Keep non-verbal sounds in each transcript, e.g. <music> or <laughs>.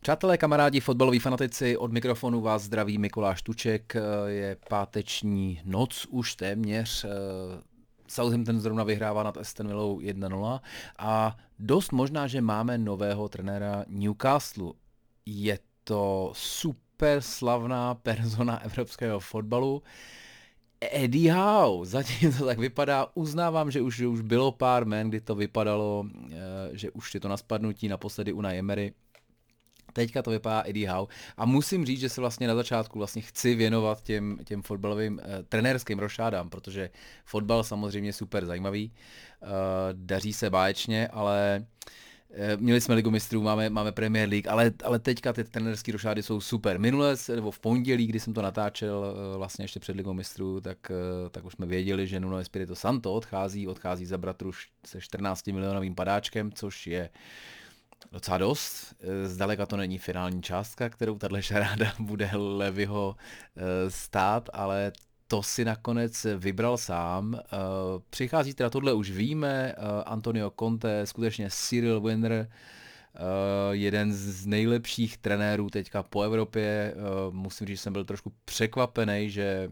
Přátelé, kamarádi, fotbaloví fanatici, od mikrofonu vás zdraví Mikuláš Tuček. Je páteční noc už téměř. Southampton zrovna vyhrává nad Aston Villou 1-0 a dost možná, že máme nového trenéra Newcastle. Je to super slavná persona evropského fotbalu. Eddie Howe, zatím to tak vypadá, uznávám, že už, že už bylo pár men, kdy to vypadalo, eh, že už je to na spadnutí, naposledy u Emery, teďka to vypadá Eddie Howe a musím říct, že se vlastně na začátku vlastně chci věnovat těm, těm fotbalovým eh, trenérským rošádám, protože fotbal samozřejmě super zajímavý, eh, daří se báječně, ale eh, Měli jsme ligu mistrů, máme, máme Premier League, ale, ale teďka ty trenerské rošády jsou super. Minule, nebo v pondělí, kdy jsem to natáčel eh, vlastně ještě před ligou mistrů, tak, eh, tak už jsme věděli, že Nuno Espirito Santo odchází, odchází za bratru se 14 milionovým padáčkem, což je docela dost. Eh, zdaleka to není finální částka, kterou tahle šaráda <laughs> bude Levyho eh, stát, ale to si nakonec vybral sám. Eh, přichází teda tohle už víme, Antonio Conte, skutečně Cyril Winner, jeden z nejlepších trenérů teďka po Evropě. Musím říct, že jsem byl trošku překvapený, že,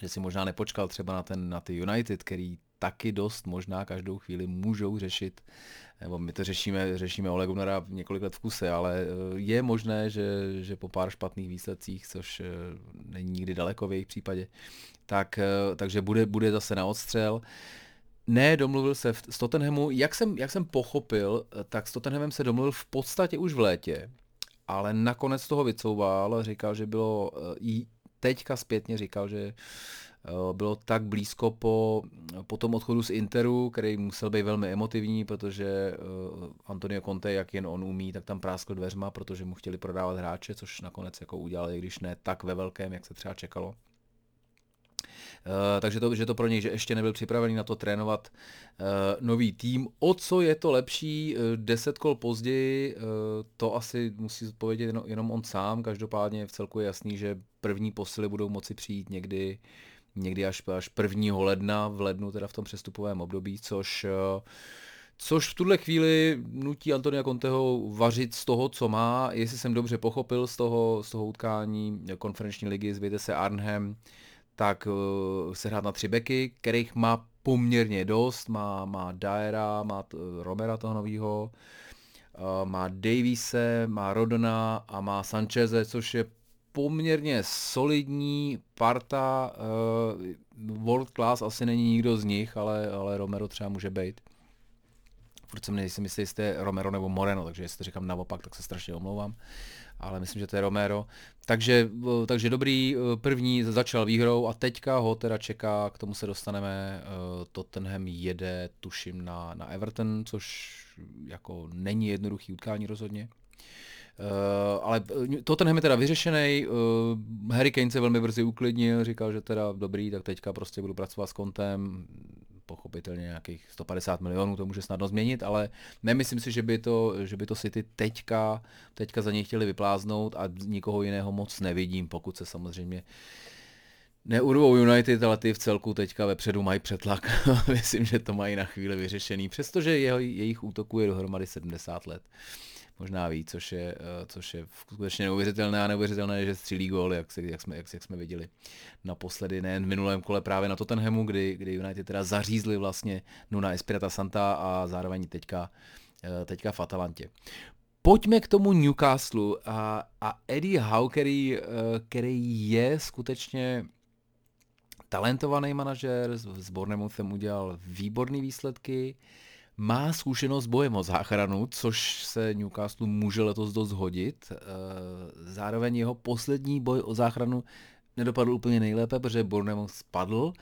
že si možná nepočkal třeba na, ten, na ty United, který taky dost možná každou chvíli můžou řešit nebo my to řešíme, řešíme Ole Gunnara několik let v kuse, ale eh, je možné, že, že po pár špatných výsledcích, což eh, není nikdy daleko v jejich případě, tak, eh, takže bude, bude zase na odstřel. Ne, domluvil se v, s Tottenhamu, jak jsem, jak jsem pochopil, tak s Tottenhamem se domluvil v podstatě už v létě, ale nakonec toho vycouval, říkal, že bylo, i teďka zpětně říkal, že bylo tak blízko po, po tom odchodu z Interu, který musel být velmi emotivní, protože eh, Antonio Conte, jak jen on umí, tak tam práskl dveřma, protože mu chtěli prodávat hráče, což nakonec jako udělali, když ne tak ve velkém, jak se třeba čekalo. Uh, takže to, že to pro něj, že ještě nebyl připravený na to trénovat nový tým. O co je to lepší, uh, deset kol později, to asi musí odpovědět jenom, on sám, každopádně v celku je jasný, že první posily budou moci přijít někdy někdy až, až 1. ledna, v lednu teda v tom přestupovém období, což eh, Což v tuhle chvíli nutí Antonia Conteho vařit z toho, co má. Jestli jsem dobře pochopil z toho, z toho utkání konferenční ligy, zvěte se Arnhem, tak uh, se hrát na tři beky, kterých má poměrně dost. Má, má Daera, má t, Romera toho novýho, má Davise, má Rodona a má Sancheze, což je poměrně solidní parta, uh, world class asi není nikdo z nich, ale, ale Romero třeba může být. Furt jsem nejsem jistý, jestli je Romero nebo Moreno, takže jestli říkám naopak, tak se strašně omlouvám. Ale myslím, že to je Romero. Takže, uh, takže dobrý, uh, první začal výhrou a teďka ho teda čeká, k tomu se dostaneme, Tottenham jede, tuším, na, na Everton, což jako není jednoduchý utkání rozhodně. Uh, ale eh, Tottenham je teda vyřešený, uh, Harry Kane se velmi brzy uklidnil, říkal, že teda dobrý, tak teďka prostě budu pracovat s kontem, pochopitelně nějakých 150 milionů to může snadno změnit, ale nemyslím si, že by to, že by to City teďka, teďka za něj chtěli vypláznout a nikoho jiného moc nevidím, pokud se samozřejmě neurvou United, ale ty v celku teďka vepředu mají přetlak. <laughs> Myslím, že to mají na chvíli vyřešený, přestože jeho, jejich útoku je dohromady 70 let. Uh, možná víc, což je, eh, což je skutečně neuvěřitelné a neuvěřitelné, že střílí gól, jak, jak, jsme, jak, jak jsme viděli naposledy, nejen v minulém kole právě na Tottenhamu, kdy, kdy United teda zařízli vlastně Nuna Espirata Santa a zároveň teďka, eh, teďka v Atalantě. Pojďme k tomu Newcastle a, a Eddie Howe, který, eh, který je skutečně talentovaný manažer, s Bournemouthem udělal výborné výsledky, má zkušenost bojem o záchranu, což se Newcastle může letos dost hodit. Eh, zároveň jeho poslední boj o záchranu nedopadl úplně nejlépe, protože Bournemouth spadl,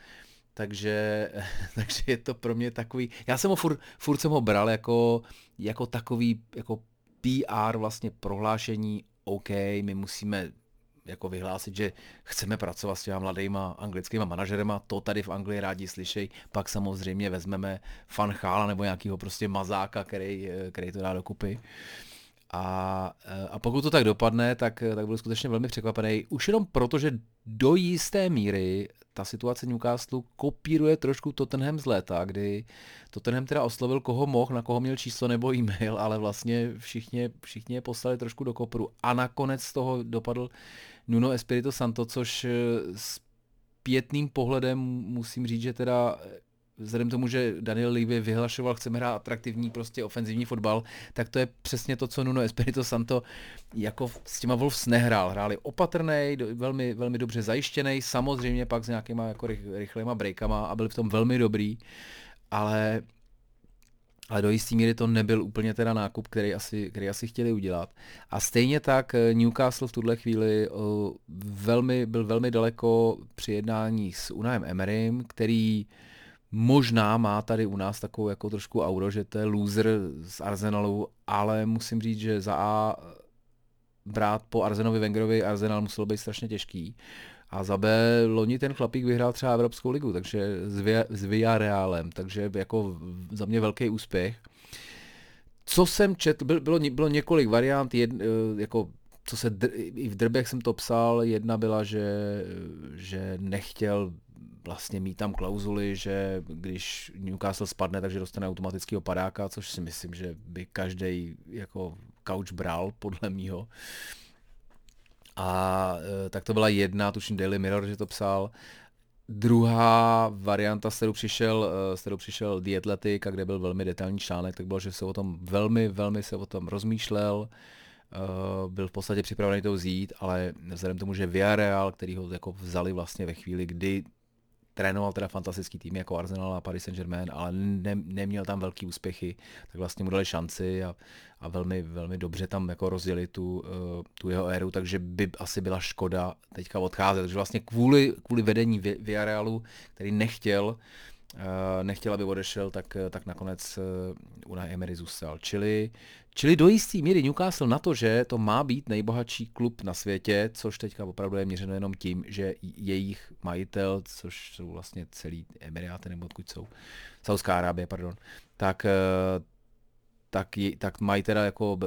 takže, <laughs> takže je to pro mě takový, já jsem ho furt, furt jsem ho bral jako, jako takový jako PR vlastně prohlášení, OK, my musíme jako vyhlásit, že chceme pracovat s těma mladýma anglickýma manažerema, to tady v Anglii rádi slyšej, pak samozřejmě vezmeme fanchála nebo nějakého prostě mazáka, který, který to dá dokupy. A, eh, a pokud to tak dopadne, tak, tak byl skutečně velmi překvapený. Už jenom proto, že do jisté míry ta situace Newcastle kopíruje trošku Tottenham z léta, kdy Tottenham teda oslovil koho mohl, na koho měl číslo nebo e-mail, ale vlastně všichni, všichni je poslali trošku do kopru. A nakonec z toho dopadl Nuno Espirito Santo, což eh, s pětným pohledem musím říct, že teda vzhledem tomu, že Daniel Levy vyhlašoval, chceme hrát atraktivní prostě ofenzivní fotbal, tak to je přesně to, co Nuno Espirito Santo jako s těma Wolves nehrál. Hráli opatrný, velmi, velmi dobře zajištěný, samozřejmě pak s nějakýma jako rychlýma breakama a byl v tom velmi dobrý, ale ale do jisté míry to nebyl úplně teda nákup, který asi, který asi chtěli udělat. A stejně tak eh, Newcastle v tuhle chvíli eh, velmi, byl velmi daleko při jednání s Unajem Emerym, který Možná má tady u nás takovou jako trošku auro, že to je loser z Arsenalu, ale musím říct, že za A brát po Arsenovi Wengerovi Arsenal muselo být strašně těžký. A za B loni ten chlapík vyhrál třeba Evropskou ligu, takže s, Via, takže jako za mě velký úspěch. Co jsem četl, bylo, bylo několik variant, jed, eh, jako co se, i v drbech jsem to psal, jedna byla, že, že nechtěl vlastně mít tam klauzuly, že když Newcastle spadne, takže dostane automatického padáka, což si myslím, že by každý jako couch bral, podle mýho. A e, tak to byla jedna, tuším Daily Mirror, že to psal. Druhá varianta, s kterou přišel, e, s kterou přišel The Athletic, a kde byl velmi detailní článek, tak bylo, že se o tom velmi, velmi se o tom rozmýšlel, Uh, byl v podstatě připravený to vzít, ale vzhledem tomu, že Villarreal, který ho jako vzali vlastně ve chvíli, kdy trénoval teda fantastický tým jako Arsenal a Paris Saint-Germain, ale ne, neměl tam velký úspěchy, tak vlastně mu dali šanci a, a velmi, velmi dobře tam jako rozjeli tu, uh, tu jeho éru, takže by asi byla škoda teďka odcházet. Takže vlastně kvůli, kvůli vedení Villarrealu, který nechtěl, nechtěl, aby odešel, tak, tak nakonec uh, Unai Emery zůstal. Čili Čili do jisté míry Newcastle na to, že to má být nejbohatší klub na světě, což teďka opravdu je měřeno jenom tím, že jejich majitel, což jsou vlastně celý Emiráty nebo odkud jsou, Saudská Arábie, pardon, tak, eh, tak, tak mají teda jako,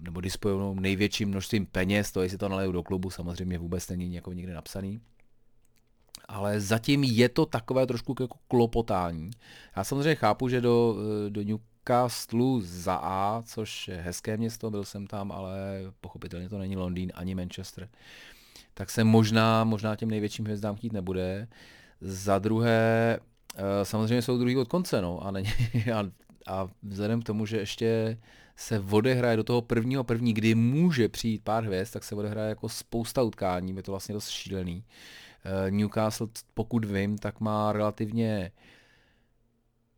nebo disponují největším množstvím peněz, to jestli to nalejou do klubu, samozřejmě vůbec není jako nikde napsaný. Ale zatím je to takové trošku jako klopotání. Já samozřejmě chápu, že do, eh, do New Newcastle za A, což je hezké město, byl jsem tam, ale pochopitelně to není Londýn ani Manchester. Tak se možná, možná těm největším hvězdám chtít nebude. Za druhé, eh, samozřejmě jsou druhý od konce, no, a, není, <laughs> a, a vzhledem k tomu, že ještě se odehraje do toho prvního první, kdy může přijít pár hvězd, tak se odehraje jako spousta utkání, je to vlastně dost šílený. Eh, Newcastle, pokud vím, tak má relativně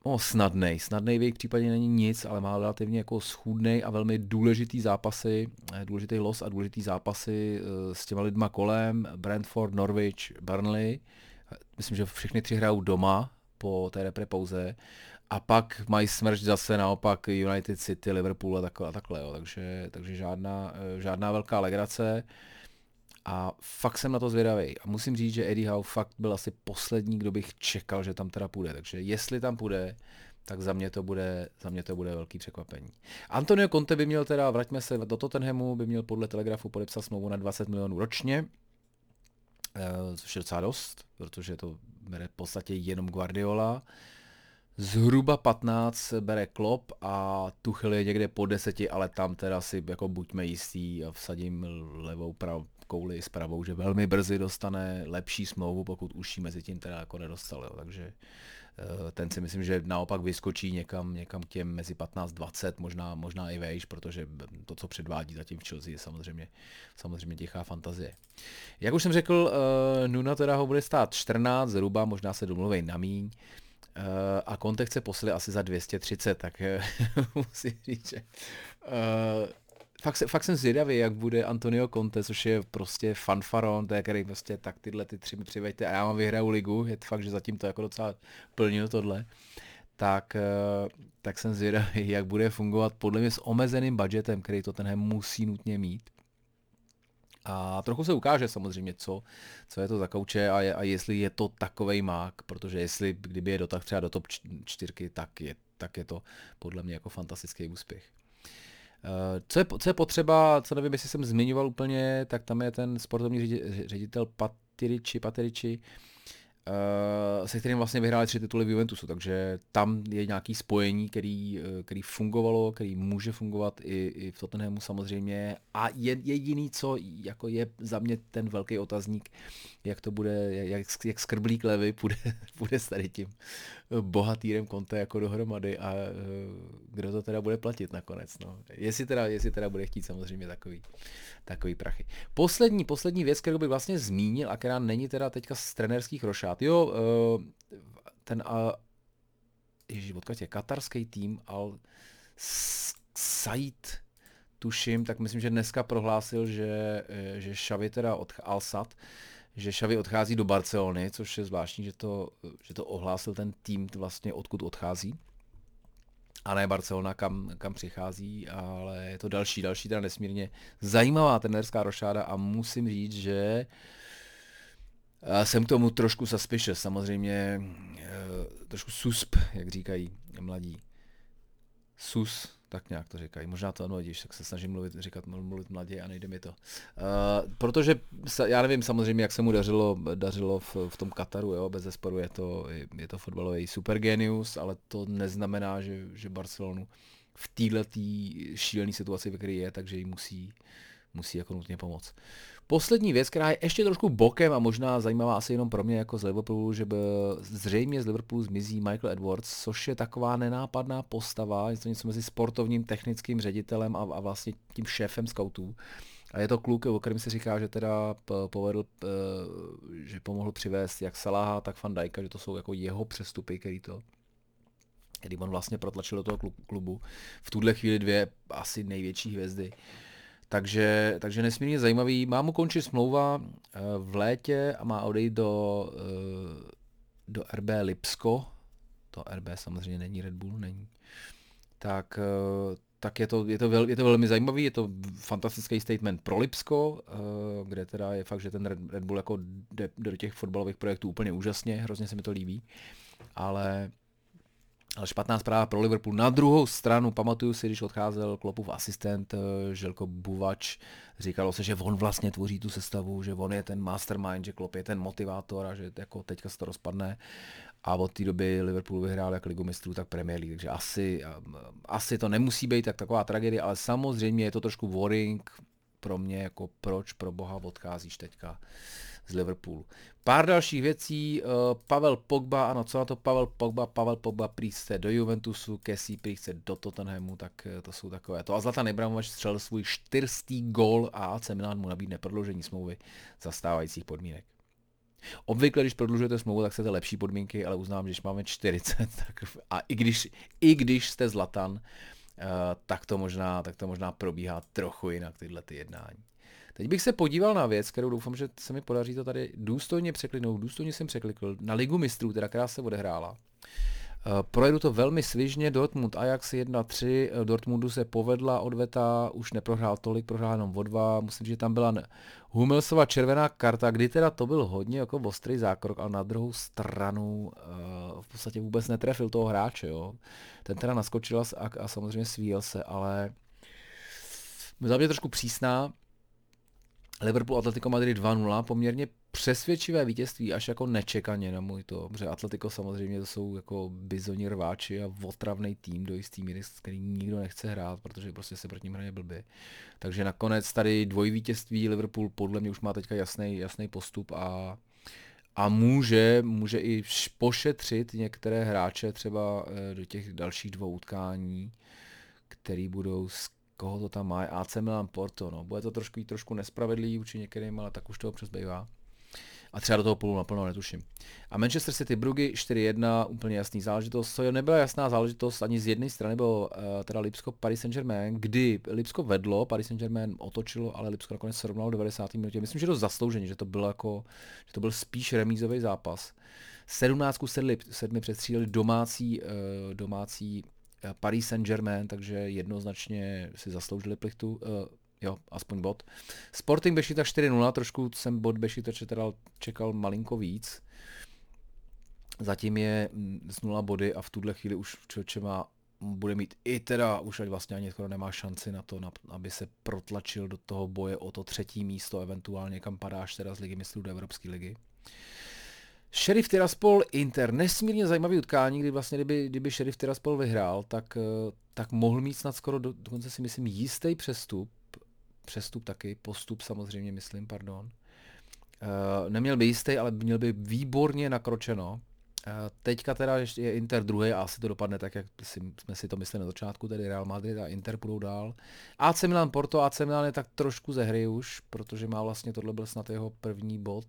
no, snadnej. Snadnej v jejich případě není nic, ale má relativně jako schůdnej a velmi důležitý zápasy, eh, důležitý los a důležitý zápasy eh, s těma lidma kolem, Brentford, Norwich, Burnley. Myslím, že všechny tři hrajou doma po té repre. A pak mají smrč zase naopak United City, Liverpool a takhle. A takhle jo. Takže, takže žádná, eh, žádná velká legrace. A fakt jsem na to zvědavý. A musím říct, že Eddie Howe fakt byl asi poslední, kdo bych čekal, že tam teda půjde. Takže jestli tam půjde, tak za mě to bude, za mě to bude velký překvapení. Antonio Conte by měl teda, vraťme se do Tottenhamu, by měl podle Telegrafu podepsat smlouvu na 20 milionů ročně, eh, což je docela dost, protože to bere v podstatě jenom Guardiola. Zhruba 15 bere Klopp a Tuchel je někde po deseti, ale tam teda si jako buďme jistý a vsadím levou prav, kouli s pravou, že velmi brzy dostane lepší smlouvu, pokud už ji mezi tím teda jako nedostal. Jo. Takže eh, ten si myslím, že naopak vyskočí někam, někam k těm mezi 15-20, možná, možná i vejš, protože to, co předvádí zatím v Chelsea, je samozřejmě, samozřejmě tichá fantazie. Jak už jsem řekl, uh, Nuna teda ho bude stát 14 zhruba, možná se domluví na míň. Uh, a Conte chce posily asi za 230, tak <laughs> musím říct, že fakt, fakt jsem zvědavý, jak bude Antonio Conte, což je prostě fanfaron, to je který prostě tak tyhle ty tři mi přiveďte a já mám vyhraju ligu, je to fakt, že zatím to jako docela plnil tohle, tak, eh, tak jsem zvědavý, jak bude fungovat podle mě s omezeným budgetem, který to tenhle musí nutně mít. A trochu se ukáže samozřejmě, co, co je to za kouče a, je, a jestli je to takovej mák, protože jestli, kdyby je dotah třeba do top čtyřky, tak je, tak je to podle mě jako fantastický úspěch. Co je, co je potřeba, co nevím, jestli jsem zmiňoval úplně, tak tam je ten sportovní ředitel Pateriči, Pateriči, Eh, se kterým vlastně vyhráli tři tituly v Juventusu, takže tam je nějaký spojení, který, eh, který fungovalo, který může fungovat i, i v Tottenhamu samozřejmě. A je, jediný, co jako je za mě ten velký otazník, jak to bude, jak, jak skrblík levy bude, bude <laughs> s tady tím bohatýrem konte jako dohromady a eh, kdo to teda bude platit nakonec. No. Jestli, teda, jestli teda bude chtít samozřejmě takový, takový prachy. Poslední, poslední věc, kterou bych vlastně zmínil a která není teda teďka z trenerských rošát. Jo, eh, ten a ježiš, odkud je katarský tým Al Said tuším, tak myslím, že dneska prohlásil, že, eh, že Xavi teda od Al-Sad, že Xavi odchází do Barcelony, což je zvláštní, že to, že to ohlásil ten tým vlastně odkud odchází. A ne Barcelona, kam, kam přichází, ale je to další, další teda nesmírně zajímavá trenerská rošáda a musím říct, že jsem k tomu trošku suspicious, samozřejmě eh, trošku susp, jak říkají mladí. Sus, tak nějak to říkají. Možná to ano, když tak se snažím mluvit, říkat, mluvit mladě a nejde mi to. Uh, protože já nevím samozřejmě, jak se mu dařilo, dařilo v, v tom Kataru, jo, bez zesporu je to, je to fotbalový supergenius, ale to neznamená, že, že Barcelonu v této šílené situaci, ve které je, takže jí musí, musí jako nutně pomoct. Poslední věc, která je ještě trošku bokem a možná zajímavá asi jenom pro mě jako z Liverpoolu, že by zřejmě z Liverpoolu zmizí Michael Edwards, což je taková nenápadná postava, něco, něco mezi sportovním technickým ředitelem a, a vlastně tím šéfem scoutů. A je to kluk, o kterém se říká, že teda povedl, že pomohl přivést jak Salaha, tak Van Dijka, že to jsou jako jeho přestupy, který to kdy on vlastně protlačil do toho klubu. V tuhle chvíli dvě asi největší hvězdy. Uh, takže, takže nesmírně zajímavý. Má mu končit smlouva eh, v létě a má odejít do, eh, do RB Lipsko. To RB samozřejmě není Red Bull, není. Tak, eh, tak je, to, je, to vel, je to velmi zajímavý, je to fantastický statement pro Lipsko, kde teda je fakt, že ten Red, Red Bull jako jde, jde do těch fotbalových projektů úplně úžasně, hrozně se mi to líbí, ale ale špatná zpráva pro Liverpool. Na druhou stranu, pamatuju si, když odcházel Klopův asistent eh, Želko Buvač, říkalo se, že on vlastně tvoří tu sestavu, že on je ten mastermind, že Klop je ten motivátor a že jako teďka se to rozpadne. A od té doby Liverpool vyhrál jak ligu mistrů, tak Premier League. Takže asi, eh, asi to nemusí být tak taková tragédie, ale samozřejmě je to trošku worrying pro mě, jako proč pro boha odcházíš teďka z Liverpoolu. Pár dalších věcí, uh, Pavel Pogba, ano, co na to Pavel Pogba, Pavel Pogba prý do Juventusu, Kessi prý do Tottenhamu, tak uh, to jsou takové to. A Zlatan Ibrahimovič střelil svůj čtyrstý gol a AC Milan mu nabídne prodloužení smlouvy za stávajících podmínek. Obvykle, když prodlužujete smlouvu, tak chcete lepší podmínky, ale uznám, že když máme 40, <laughs> tak a i když, i když jste Zlatan, uh, tak to možná, tak to možná probíhá trochu jinak tyhle ty jednání. Teď bych se podíval na věc, kterou doufám, že se mi podaří to tady důstojně překlinout. Důstojně jsem překlikl na Ligu mistrů, teda která se odehrála. Eh, projedu to velmi svižně, Dortmund Ajax 1-3, eh, Dortmundu se povedla odveta, už neprohrál tolik, prohrál jenom o dva, musím říct, že tam byla Hummelsova červená karta, kdy teda to byl hodně jako ostrý zákrok, ale na druhou stranu uh, v podstatě vůbec netrefil toho hráče, jo. Ten teda naskočil a, a samozřejmě svíjel se, ale za mě trošku přísná, Liverpool Atletico Madrid 2-0, poměrně přesvědčivé vítězství, až jako nečekaně na můj to, protože Atletico samozřejmě to jsou jako bizoni rváči a otravný tým do jistý míry, s kterým nikdo nechce hrát, protože prostě se proti ním hraje blbě. Takže nakonec tady dvojvítězství Liverpool podle mě už má teďka jasný, jasný postup a a může, může i pošetřit některé hráče třeba eh, do těch dalších dvou utkání, který budou koho to tam má, AC Milan Porto, no. Bude to trošku, trošku nespravedlivý vůči některým, ale tak už to občas bývá. A třeba do toho půl naplno netuším. A Manchester City Brugy 4-1, úplně jasný záležitost. Co nebyla jasná záležitost ani z jedné strany, bylo uh, teda Lipsko Paris Saint-Germain, kdy Lipsko vedlo, Paris Saint-Germain otočilo, ale Lipsko nakonec se rovnalo v 90. minutě. Myslím, že to zasloužení, že to byl jako, že to byl spíš remízový zápas. 17 7, 7 přestříleli domácí, uh, domácí Paris Saint-Germain, takže jednoznačně si zasloužili plichtu, uh, jo, aspoň bod. Sporting Bešita 4-0, trošku jsem bod Bešita teda čekal malinko víc. Zatím je z 0 body a v tuhle chvíli už člověče má bude mít i teda, už ať vlastně ani skoro nemá šanci na to, na, aby se protlačil do toho boje o to třetí místo, eventuálně kam padáš teda z ligy mistrů do Evropské ligy. Sheriff Tiraspol Inter, nesmírně zajímavý utkání, kdy vlastně, kdyby, kdyby Sheriff Tiraspol vyhrál, tak, eh, tak mohl mít snad skoro, do, dokonce si myslím, jistý přestup, přestup taky, postup samozřejmě, myslím, pardon. Uh, neměl by jistý, ale měl by výborně nakročeno. Uh, teďka teda je Inter druhý a asi to dopadne tak, jak si, jsme si to mysleli na začátku, tedy Real Madrid a Inter půjdou dál. AC Milan Porto, AC Milan je tak trošku ze hry už, protože má vlastně, tohle byl snad jeho první bod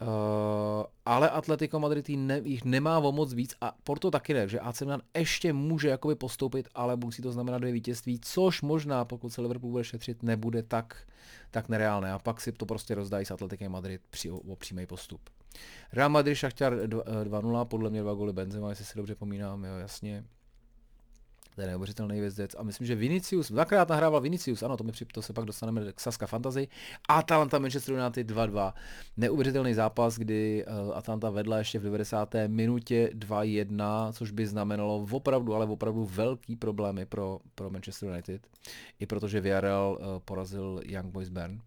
Uh, ale Atletico Madrid ne, jich nemá o moc víc a Porto taky ne, že AC Milan ještě může jakoby postoupit, ale musí to znamenat dvě vítězství, což možná, pokud se Liverpool bude šetřit, nebude tak, tak nereálné a pak si to prostě rozdají s Atletikem Madrid při, o, o přímý postup. Real Madrid Šachtar 2-0, podle mě dva goly Benzema, jestli si dobře pomínám, jo, jasně to je neuvěřitelný vězdec. A myslím, že Vinicius, dvakrát nahrával Vinicius, ano, to, mi to se pak dostaneme k Saska Fantasy. Atalanta Manchester United 2-2. Neuvěřitelný zápas, kdy uh, Atalanta vedla ještě v 90. minutě 2-1, což by znamenalo opravdu, ale opravdu velký problémy pro, pro Manchester United. I protože Villarreal uh, porazil Young Boys Bern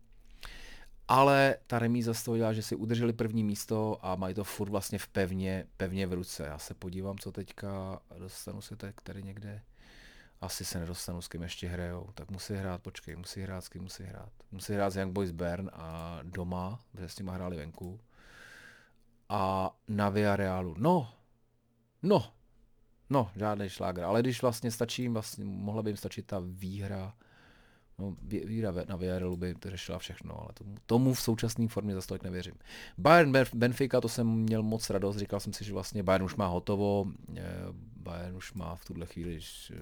ale ta remíza z toho dělá, že si udrželi první místo a mají to furt vlastně v pevně, pevně v ruce. Já se podívám, co teďka, dostanu se tak tady někde asi se nedostanu, s kým ještě hrajou, tak musí hrát, počkej, musí hrát, s kým musí hrát. Musí hrát s Young Boys Bern a doma, protože s nimi hráli venku. A na Villarrealu, no, no, no, žádný šláger, ale když vlastně stačí, vlastně mohla by jim stačit ta výhra, No, víra na Villarrealu by to řešila všechno, ale tomu, tomu v současné formě za tolik nevěřím. Bayern Benfica, to jsem měl moc radost, říkal jsem si, že vlastně Bayern už má hotovo, eh, Bayern už má v tuhle chvíli eh,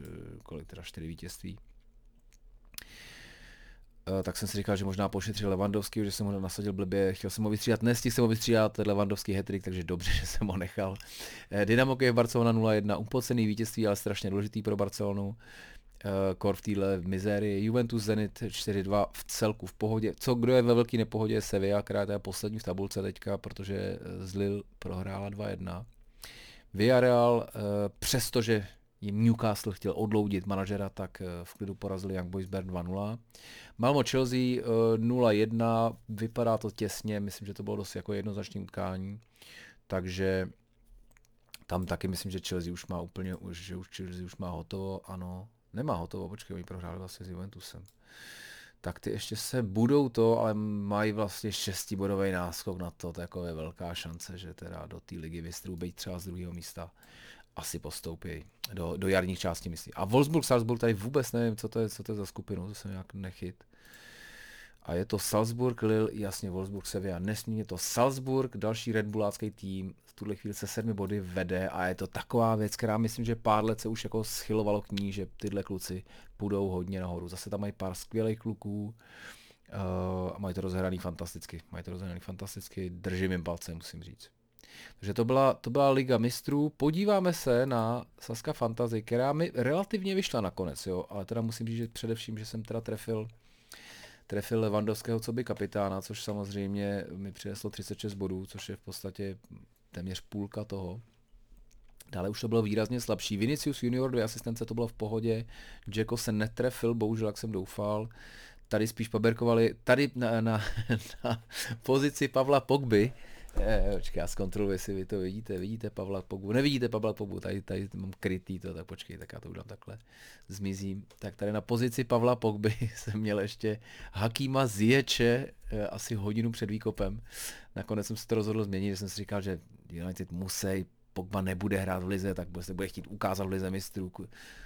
kolik teda čtyři vítězství. Eh, tak jsem si říkal, že možná pošetřil Levandovský, že jsem ho nasadil blbě, chtěl jsem ho vystřídat, nestihl jsem ho vystřídat, Levandovský hetrik, takže dobře, <laughs> že jsem ho nechal. Dynamo je Barcelona 0-1, upocený vítězství, ale strašně důležitý pro Barcelonu kor v téhle mizérii. Juventus Zenit 4-2 v celku v pohodě. Co kdo je ve velké nepohodě je Sevilla, která je poslední v tabulce teďka, protože eh, z Lille prohrála 2-1. Villarreal, uh, přestože jim Newcastle chtěl odloudit manažera, tak v klidu porazili Young Boys Bern 2-0. Malmo Chelsea 0-1, vypadá to těsně, myslím, že to bylo dost jako jednoznačný utkání, takže tam taky myslím, že Chelsea už má úplně, že už Chelsea už má hotovo, ano, Nemá hotovo, počkej, oni prohráli vlastně s Juventusem. Tak ty ještě se budou to, ale mají vlastně šestibodový náskok na to, to jako je velká šance, že teda do té ligy mistrů být třeba z druhého místa asi postoupí do, do jarních částí, myslím. A Wolfsburg, Salzburg, tady vůbec nevím, co to je, co to je za skupinu, to jsem nějak nechyt. A je to Salzburg, Lille, jasně Wolfsburg, Sevilla, nesmírně to Salzburg, další Red Bullácký tým, v tuhle chvíli se sedmi body vede a je to taková věc, která myslím, že pár let se už jako schylovalo k ní, že tyhle kluci půjdou hodně nahoru. Zase tam mají pár skvělých kluků uh, a mají to rozhraný fantasticky. Mají to rozhraný fantasticky, držím jim palce, musím říct. Takže to byla, to byla Liga mistrů. Podíváme se na Saska Fantasy, která mi relativně vyšla nakonec, jo, ale teda musím říct, že především, že jsem teda trefil trefil Levandovského co by kapitána, což samozřejmě mi přineslo 36 bodů, což je v podstatě téměř půlka toho. Dále už to bylo výrazně slabší. Vinicius Junior, dvě asistence, to bylo v pohodě. Jacko se netrefil, bohužel, jak jsem doufal. Tady spíš paberkovali, tady na, na, na pozici Pavla Pogby, Eh, počkej, já zkontroluji, jestli vy to vidíte. Vidíte Pavla Pogbu? Nevidíte Pavla Pogbu, tady, tady mám krytý to, tak počkej, tak já to udělám takhle. Zmizím. Tak tady na pozici Pavla Pogby <laughs> jsem měl ještě Hakima Zieče eh, asi hodinu před výkopem. Nakonec jsem se to rozhodl změnit, že jsem si říkal, že United musí Pogba nebude hrát v lize, tak se bude chtít ukázat v lize mistrů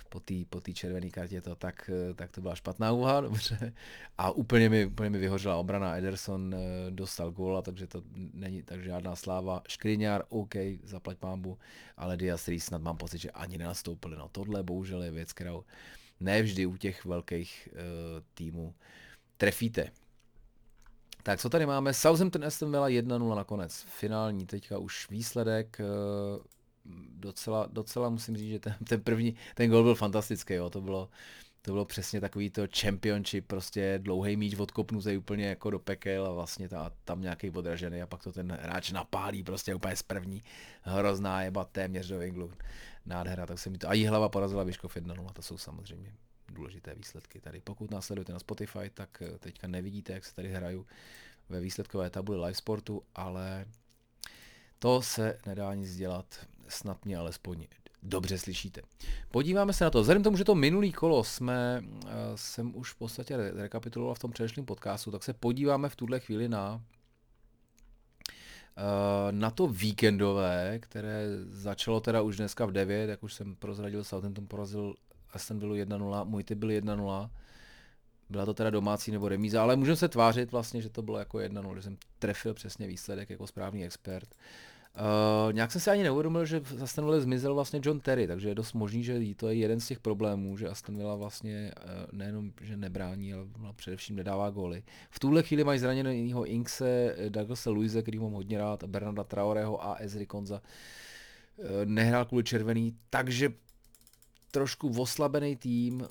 po té po červené kartě, to, tak, tak to byla špatná úha, <laughs> dobře. A úplně mi, úplně mi vyhořela obrana, Ederson eh, dostal góla, takže to není tak žádná sláva. Škriňár, OK, zaplať pámbu, ale Diaz snad mám pocit, že ani nenastoupili. No tohle bohužel je věc, kterou nevždy u těch velkých uh, týmů trefíte. Tak co tady máme? Southampton Aston Villa 1-0 nakonec. Finální teďka už výsledek. Docela, docela musím říct, že ten, ten první, ten gol byl fantastický. Jo. To bylo to bylo přesně takový to championship, prostě dlouhý míč odkopnutý úplně jako do pekel a vlastně ta, tam nějaký odražený a pak to ten hráč napálí prostě úplně z první. Hrozná jeba téměř do Inglu. Nádhera, tak se mi to. A jí hlava porazila Vyškov 1 to jsou samozřejmě důležité výsledky tady. Pokud nás sledujete na Spotify, tak eh, teďka nevidíte, jak se tady hraju ve výsledkové tabuli live sportu, ale to se nedá nic dělat, snad mě alespoň dobře slyšíte. Podíváme se na to. Vzhledem tomu, že to minulý kolo jsme, uh, jsem už v podstatě rekapituloval v tom předešlém podcastu, tak se podíváme v tuhle chvíli na uh, na to víkendové, které začalo teda už dneska v 9, jak už jsem prozradil, Southampton porazil Aston Villa 1-0, můj typ byl 1-0. Byla to teda domácí nebo remíza, ale můžeme se tvářit vlastně, že to bylo jako 1-0, že jsem trefil přesně výsledek jako správný expert. Uh, nějak jsem si ani neuvědomil, že z Aston Villa zmizel vlastně John Terry, takže je dost možný, že to je jeden z těch problémů, že Aston Villa vlastně uh, nejenom, že nebrání, ale především nedává góly. V tuhle chvíli mají zraněného Inkse, Douglasa Luise, který mám hodně rád, Bernarda Traoreho a Ezri Konza. Uh, nehrál kvůli červený, takže trošku oslabený tým,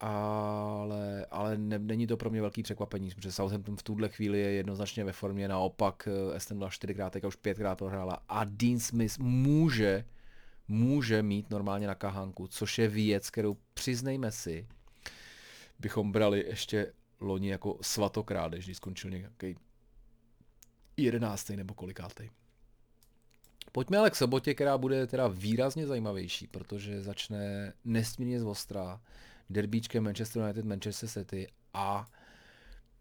ale, ale ne, není to pro mě velký překvapení, protože Southampton v tuhle chvíli je jednoznačně ve formě, naopak eh, Aston Villa čtyřikrát, teďka už pětkrát prohrála a Dean Smith může, může mít normálně na kahánku, což je věc, kterou přiznejme si, bychom brali ještě loni jako svatokrát, když skončil nějaký jedenáctý nebo kolikátý. Pojďme ale k sobotě, která bude teda výrazně zajímavější, protože začne nesmírně zvostrá derbíčkem Manchester United, Manchester City a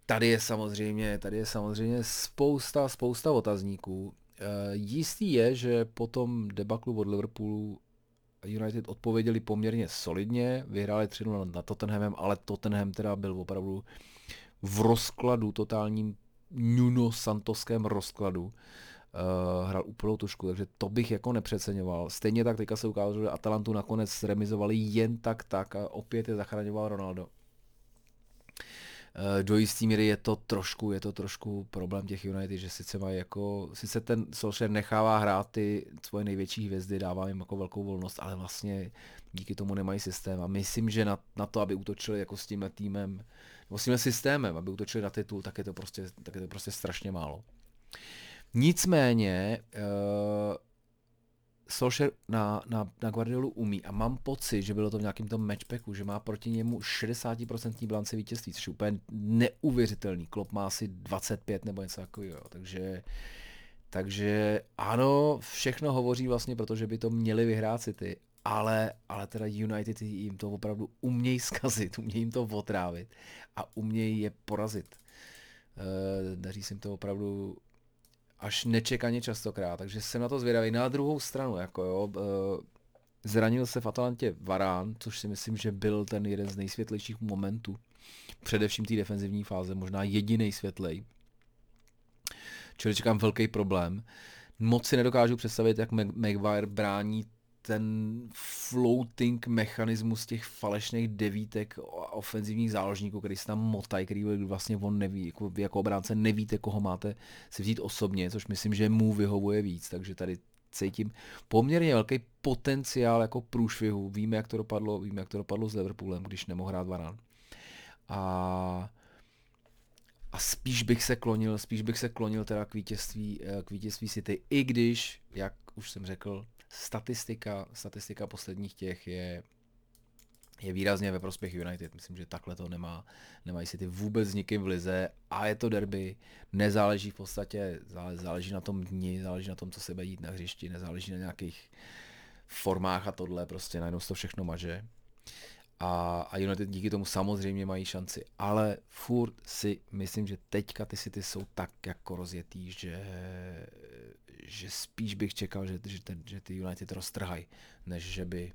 tady je samozřejmě, tady je samozřejmě spousta, spousta otazníků. E, jistý je, že po tom debaklu od Liverpoolu United odpověděli poměrně solidně, vyhráli 3 na Tottenhamem, ale Tottenham teda byl opravdu v rozkladu, totálním Nuno Santosském rozkladu uh, hrál úplnou tušku, takže to bych jako nepřeceňoval. Stejně tak teďka se ukázalo, že Atalantu nakonec remizovali jen tak tak a opět je zachraňoval Ronaldo. Uh, do jistý míry je to trošku, je to trošku problém těch United, že sice mají jako, sice ten Solskjaer nechává hrát ty svoje největší hvězdy, dává jim jako velkou volnost, ale vlastně díky tomu nemají systém a myslím, že na, na to, aby útočili jako s tím týmem, nebo s tím systémem, aby útočili na titul, tak je to prostě, tak je to prostě strašně málo. Nicméně uh, Solskjaer na, na, na Guardiolu umí a mám pocit, že bylo to v nějakém tom matchpacku, že má proti němu 60% bilance vítězství, což je úplně neuvěřitelný. Klop má asi 25 nebo něco takového, takže takže ano, všechno hovoří vlastně, protože by to měli vyhrát City, ale, ale teda United jim to opravdu umějí <laughs> zkazit, umějí jim to otrávit a umějí je porazit. E, daří se jim to opravdu až nečekaně častokrát, takže jsem na to zvědavý. Na druhou stranu, jako jo, eh, zranil se v Atalantě Varán, což si myslím, že byl ten jeden z nejsvětlejších momentů, především té defenzivní fáze, možná jediný světlej. Čili čekám velký problém. Moc si nedokážu představit, jak Maguire brání ten floating mechanismus těch falešných devítek ofenzivních záložníků, který se tam motají, který vlastně on neví, jako, jako obránce nevíte, koho máte si vzít osobně, což myslím, že mu vyhovuje víc, takže tady cítím poměrně velký potenciál jako průšvihu. Víme, jak to dopadlo, víme, jak to dopadlo s Liverpoolem, když nemohl hrát Varane. A a spíš bych se klonil, spíš bych se klonil teda k vítězství, eh, k vítězství City, i když, jak už jsem řekl, statistika, statistika posledních těch je, je výrazně ve prospěch United. Myslím, že takhle to nemá, nemají si ty vůbec nikým v lize a je to derby, nezáleží v podstatě, záleží na tom dni, záleží na tom, co se bude jít na hřišti, nezáleží na nějakých formách a tohle, prostě najednou se to všechno maže. A, a United díky tomu samozřejmě mají šanci, ale furt si myslím, že teďka ty City jsou tak jako rozjetý, že že spíš bych čekal, že, že, ten, že ty United roztrhají, než že by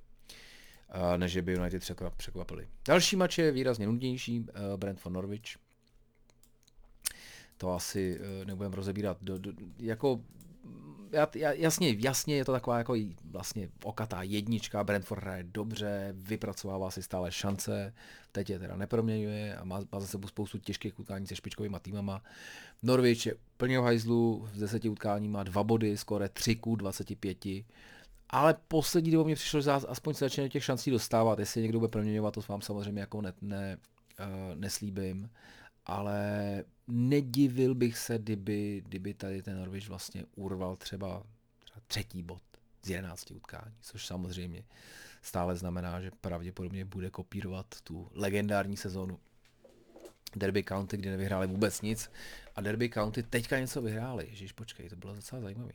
uh, než že by United překvapili. Další mač je výrazně nudnější, uh, Brentford Norwich. To asi uh, nebudeme rozebírat. Do, do, jako jasně, jasně je to taková jako vlastně okatá jednička, Brentford hraje dobře, vypracovává si stále šance, teď je teda neproměňuje a má, má za sebou spoustu těžkých utkání se špičkovými týmama. Norwich je plně v hajzlu, v deseti utkání má dva body, skore 3 ku 25 ale poslední dobou mě přišlo, že aspoň se začne těch šancí dostávat. Jestli někdo bude proměňovat, to vám samozřejmě jako ne, ne, uh, neslíbím. Ale nedivil bych se, kdyby, kdyby tady ten Norwich vlastně urval třeba, třeba třetí bod z 11 utkání, což samozřejmě stále znamená, že pravděpodobně bude kopírovat tu legendární sezónu Derby County, kdy nevyhráli vůbec nic a Derby County teďka něco vyhráli. Ježíš, počkej, to bylo docela zajímavý.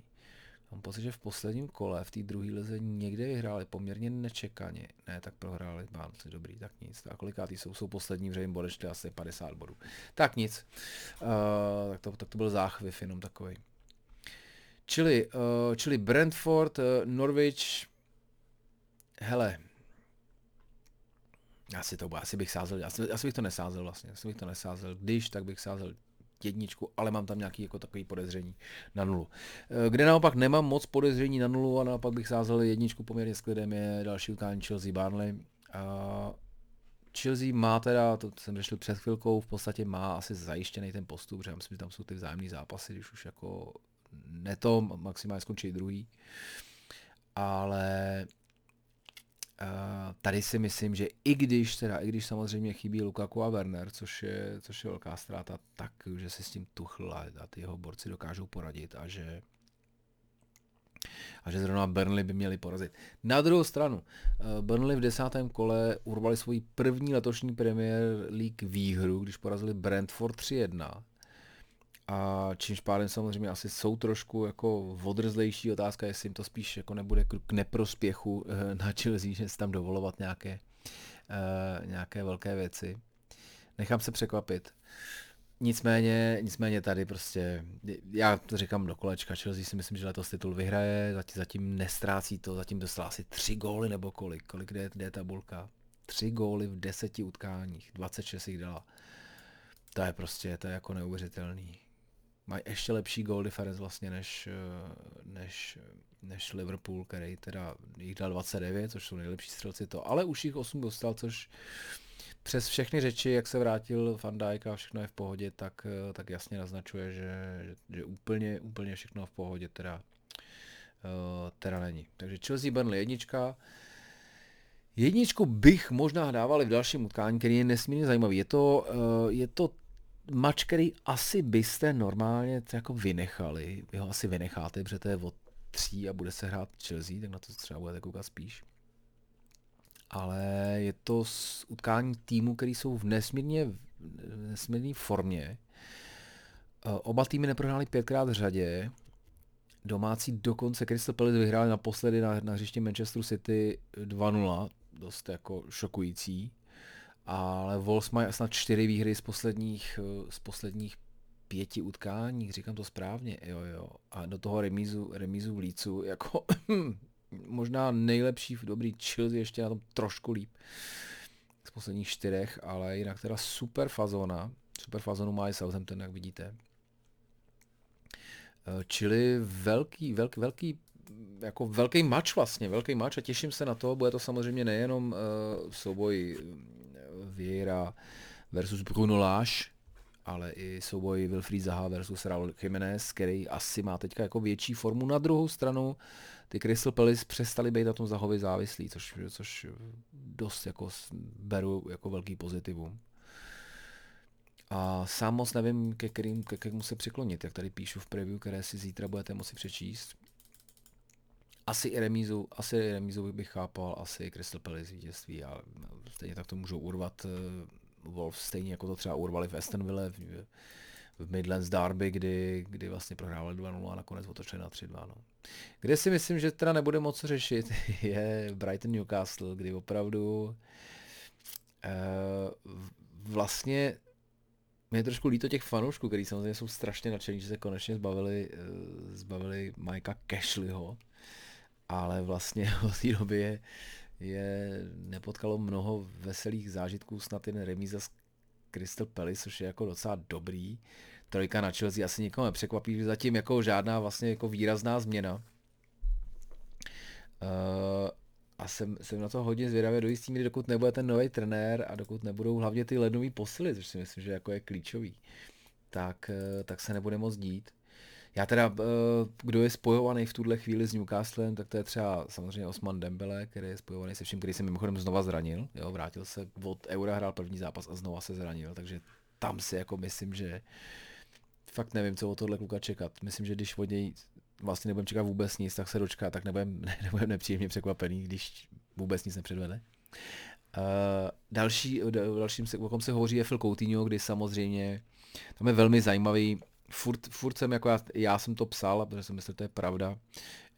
Mám pocit, že v posledním kole v té druhé lize někde vyhráli poměrně nečekaně. Ne, tak prohráli Barnsley, dobrý, tak nic. A kolikátý jsou, jsou poslední, že jim bodečli asi 50 bodů. Tak nic. Uh, tak, to, tak to byl záchvěv jenom takový. Čili, uh, čili Brentford, uh, Norwich, hele, asi to, asi bych sázel, asi, asi bych to nesázel vlastně, asi bych to nesázel, když, tak bych sázel jedničku, ale mám tam nějaký jako takový podezření na nulu. Eh, kde naopak nemám moc podezření na nulu a naopak bych sázel jedničku poměrně s klidem je další utkání Chelsea Barnley. A Chelsea má teda, to jsem řešil před chvilkou, v podstatě má asi zajištěný ten postup, protože myslím, že tam jsou ty vzájemné zápasy, když už jako neto, maximálně skončí druhý. Ale tady si myslím, že i když teda, i když samozřejmě chybí Lukaku a Werner, což je, což je velká ztráta, tak, že si s tím Tuchl a ty jeho borci dokážou poradit a že a že zrovna Burnley by měli porazit. Na druhou stranu, eh, Burnley v desátém kole urvali svoji první letošní Premier League výhru, když porazili Brentford 3-1 a čímž pádem samozřejmě asi jsou trošku jako odrzlejší otázka, jestli jim to spíš jako nebude k neprospěchu eh, na Chelsea, že se tam dovolovat nějaké, uh, nějaké velké věci. Nechám se překvapit. Nicméně, nicméně tady prostě, já to říkám do kolečka, Chelsea si myslím, že letos titul vyhraje, zatím, zatím nestrácí to, zatím dostala asi tři góly nebo kolik, kolik kde je tabulka. Tři góly v deseti utkáních, 26 jich dala. To je prostě, to je jako neuvěřitelný mají ještě lepší goal difference vlastně než, eh, než, než Liverpool, který teda jich dal 29, což jsou nejlepší střelci to, ale už jich 8 dostal, což přes všechny řeči, jak se vrátil Van Dijk a všechno je v pohodě, tak, eh, tak jasně naznačuje, že, že, že úplně, úplně všechno v pohodě teda, uh, teda není. Takže Chelsea Burnley jednička, Jedničku bych možná dával i v dalším utkání, který je nesmírně zajímavý. Je to, je to mač, který asi byste normálně jako vynechali, vy ho asi vynecháte, protože to je od tří a bude se hrát Chelsea, tak na to třeba budete koukat spíš. Ale je to utkání týmu, který jsou v nesmírně nesmírné formě. E, oba týmy neprohráli pětkrát v řadě. Domácí dokonce Crystal Palace vyhráli naposledy na, na hřišti Manchester City 2-0, dost jako šokující ale Wolves mají snad čtyři výhry z posledních, eh, z posledních pěti utkání, říkám to správně, jo, jo. A do toho remízu, remízu v Lícu, jako <clears throat> možná nejlepší v dobrý Chelsea, ještě na tom trošku líp z posledních čtyřech, ale jinak teda super fazona. Super fazonu má i Southampton, jak vidíte. Eh, čili velký, velký, velký jako velký mač vlastně, velký mač a těším se na to, bude to samozřejmě nejenom uh, souboj Vieira versus Bruno Lage, ale i souboj Wilfried Zaha versus Raul Jiménez, který asi má teďka jako větší formu. Na druhou stranu ty Crystal Palace přestali být na tom Zahovi závislí, což, což dost jako beru jako velký pozitivum. A sám moc nevím, ke, kterým, ke kterému se přiklonit, jak tady píšu v preview, které si zítra budete moci přečíst. Asi i remízu, asi i remízu bych chápal, asi Crystal Palace vítězství a stejně tak to můžou urvat uh, Wolves, stejně jako to třeba urvali v Astonville v, v Midlands Derby, kdy, kdy vlastně prohrávali 2-0 a nakonec otočili na 3-2. No. Kde si myslím, že teda nebude moc řešit, <laughs> je Brighton Newcastle, kdy opravdu uh, vlastně mě je trošku líto těch fanoušků, kteří samozřejmě jsou strašně nadšení, že se konečně zbavili, uh, zbavili Mikea Cashleyho, ale vlastně <laughs> od té doby je, je nepotkalo mnoho veselých zážitků, snad jen remíza s Crystal Palace, což je jako docela dobrý. Trojka na Chelsea asi nikoho nepřekvapí, že zatím jako žádná vlastně jako výrazná změna. Uh, a jsem, jsem na to hodně zvědavý do jistý míry, dokud nebude ten nový trenér a dokud nebudou hlavně ty lednový posily, což si myslím, že jako je klíčový, tak, eh, tak se nebude moc dít. Já teda, eh, kdo je spojovaný v tuhle chvíli s Newcastlem, tak to je třeba samozřejmě Osman Dembele, který je spojovaný se vším, který se mimochodem znova zranil. Jo, vrátil se od Eura, hrál první zápas a znova se zranil, takže tam si jako myslím, že fakt nevím, co od tohle kluka čekat. Myslím, že když od něj vlastně nebudeme čekat vůbec nic, tak se dočká, tak nebudeme <laughs> nebudem nepříjemně překvapený, když vůbec nic nepředvede. Uh, další, dalším, o kom se hovoří, je Phil Coutinho, kdy samozřejmě tam je velmi zajímavý, furt, furt jsem jako já, já jsem to psal, protože jsem myslel, že to je pravda,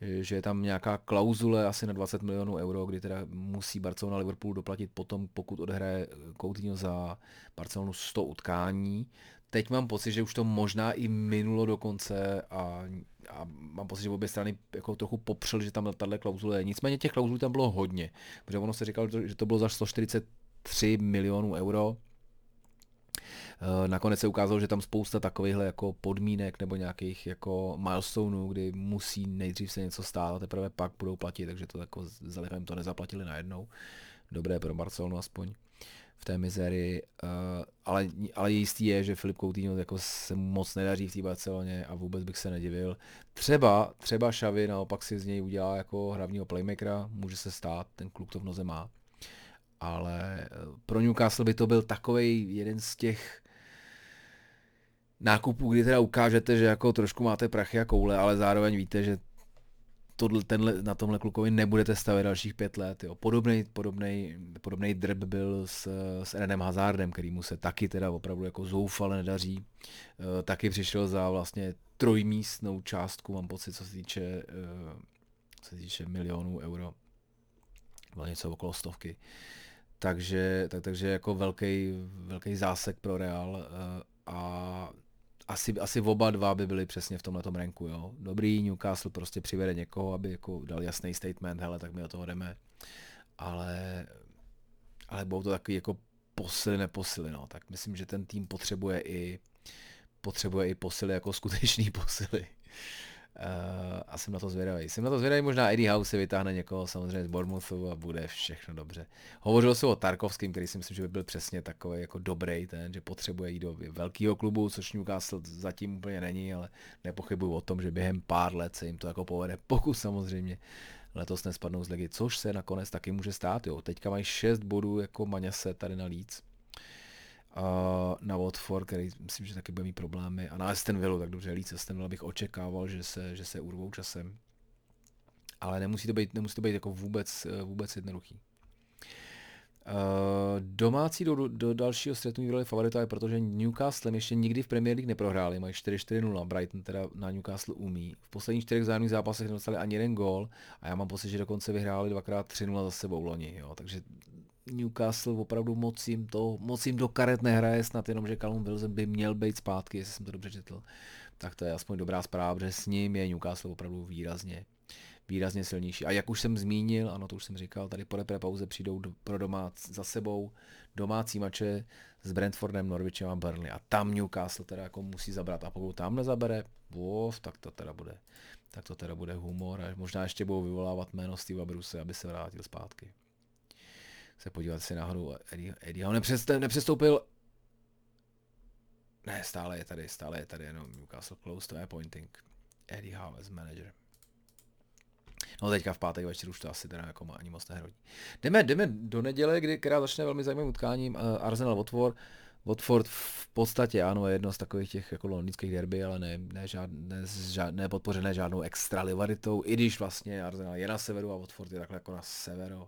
že je tam nějaká klauzule asi na 20 milionů euro, kdy teda musí Barcelona Liverpool doplatit potom, pokud odehraje Coutinho za Barcelonu 100 utkání. Teď mám pocit, že už to možná i minulo dokonce a, a mám pocit, že obě strany jako trochu popřel, že tam tahle klauzule je. Nicméně těch klauzulí tam bylo hodně, protože ono se říkalo, že to bylo za 143 milionů euro, nakonec se ukázalo, že tam spousta takovýchhle jako podmínek nebo nějakých jako milestoneů, kdy musí nejdřív se něco stát a teprve pak budou platit, takže to jako za to nezaplatili najednou. Dobré pro Barcelonu aspoň v té mizérii, uh, ale, ale jistý je, že Filip Coutinho jako se moc nedaří v té Barceloně a vůbec bych se nedivil. Třeba, třeba Xavi naopak si z něj udělá jako hlavního playmakera, může se stát, ten kluk to v noze má. Ale eh, pro Newcastle by to byl takový jeden z těch nákupů, kdy teda ukážete, že jako trošku máte prachy a koule, ale zároveň víte, že tohle, tenhle, na tomhle klukovi nebudete stavět dalších pět let. Jo. Podobnej, podobnej, podobnej drb byl s, s Erenem Hazardem, který mu se taky teda opravdu jako zoufale nedaří. E, taky přišel za vlastně trojmístnou částku, mám pocit, co se týče, e, co se týče milionů euro. Bylo něco okolo stovky. Takže, tak, takže jako velký, velký zásek pro Real e, a asi, asi oba dva by byli přesně v tomhle ranku, jo. Dobrý, Newcastle prostě přivede někoho, aby jako dal jasný statement, hele, tak my o toho jdeme. Ale, ale budou to takový jako posily, neposily, no. Tak myslím, že ten tým potřebuje i potřebuje i posily jako skutečný <laughs> posily. Uh, a jsem na to zvědavý. Jsem na to zvědavý, možná Eddie House si vytáhne někoho samozřejmě z Bournemouthu a bude všechno dobře. Hovořil se o Tarkovském, který si myslím, že by byl přesně takový jako dobrý, ten, že potřebuje jít do velkého klubu, což Newcastle zatím úplně není, ale nepochybuju o tom, že během pár let se jim to jako povede, <laughs> pokud samozřejmě letos nespadnou z ligy, což se nakonec taky může stát. Jo. Teďka mají 6 bodů jako Maňase tady na Leeds na Watford, který myslím, že taky bude mít problémy. A na Aston tak dobře, Leeds Aston bych očekával, že se, že se urvou časem. Ale nemusí to být, nemusí to být jako vůbec, vůbec jednoduchý. Uh, domácí do, do dalšího střetu roli favorita je, protože Newcastle ještě nikdy v Premier League neprohráli, mají 4-4-0, Brighton teda na Newcastle umí. V posledních čtyřech zájemných zápasech nedostali ani jeden gól a já mám pocit, že dokonce vyhráli dvakrát 3-0 za sebou loni, jo. takže Newcastle opravdu moc jim, to, moc jim do karet nehraje, snad jenom, že Callum Wilson by měl být zpátky, jestli jsem to dobře četl. Tak to je aspoň dobrá zpráva, protože s ním je Newcastle opravdu výrazně, výrazně silnější. A jak už jsem zmínil, ano, to už jsem říkal, tady po repre pauze přijdou do, pro domác, za sebou domácí mače s Brentfordem, Norwichem a Burnley. A tam Newcastle teda jako musí zabrat. A pokud tam nezabere, uf, tak to teda bude, tak to teda bude humor. A možná ještě budou vyvolávat jméno Steva Bruce, aby se vrátil zpátky se podívat si náhodou Eddie, Eddie on nepřestoupil ne, stále je tady, stále je tady jenom Newcastle Close, to je pointing. Eddie Howe as manager. No teďka v pátek večer už to asi teda jako ani moc nehrodí. Jdeme, jdeme do neděle, kdy, která začne velmi zajímavým utkáním uh, Arsenal Watford. Watford v podstatě ano, je jedno z takových těch jako londýnských derby, ale ne, ne, žád, ne, žád, ne podpořené žádnou extra rivalitou, i když vlastně Arsenal je na severu a Watford je takhle jako na severo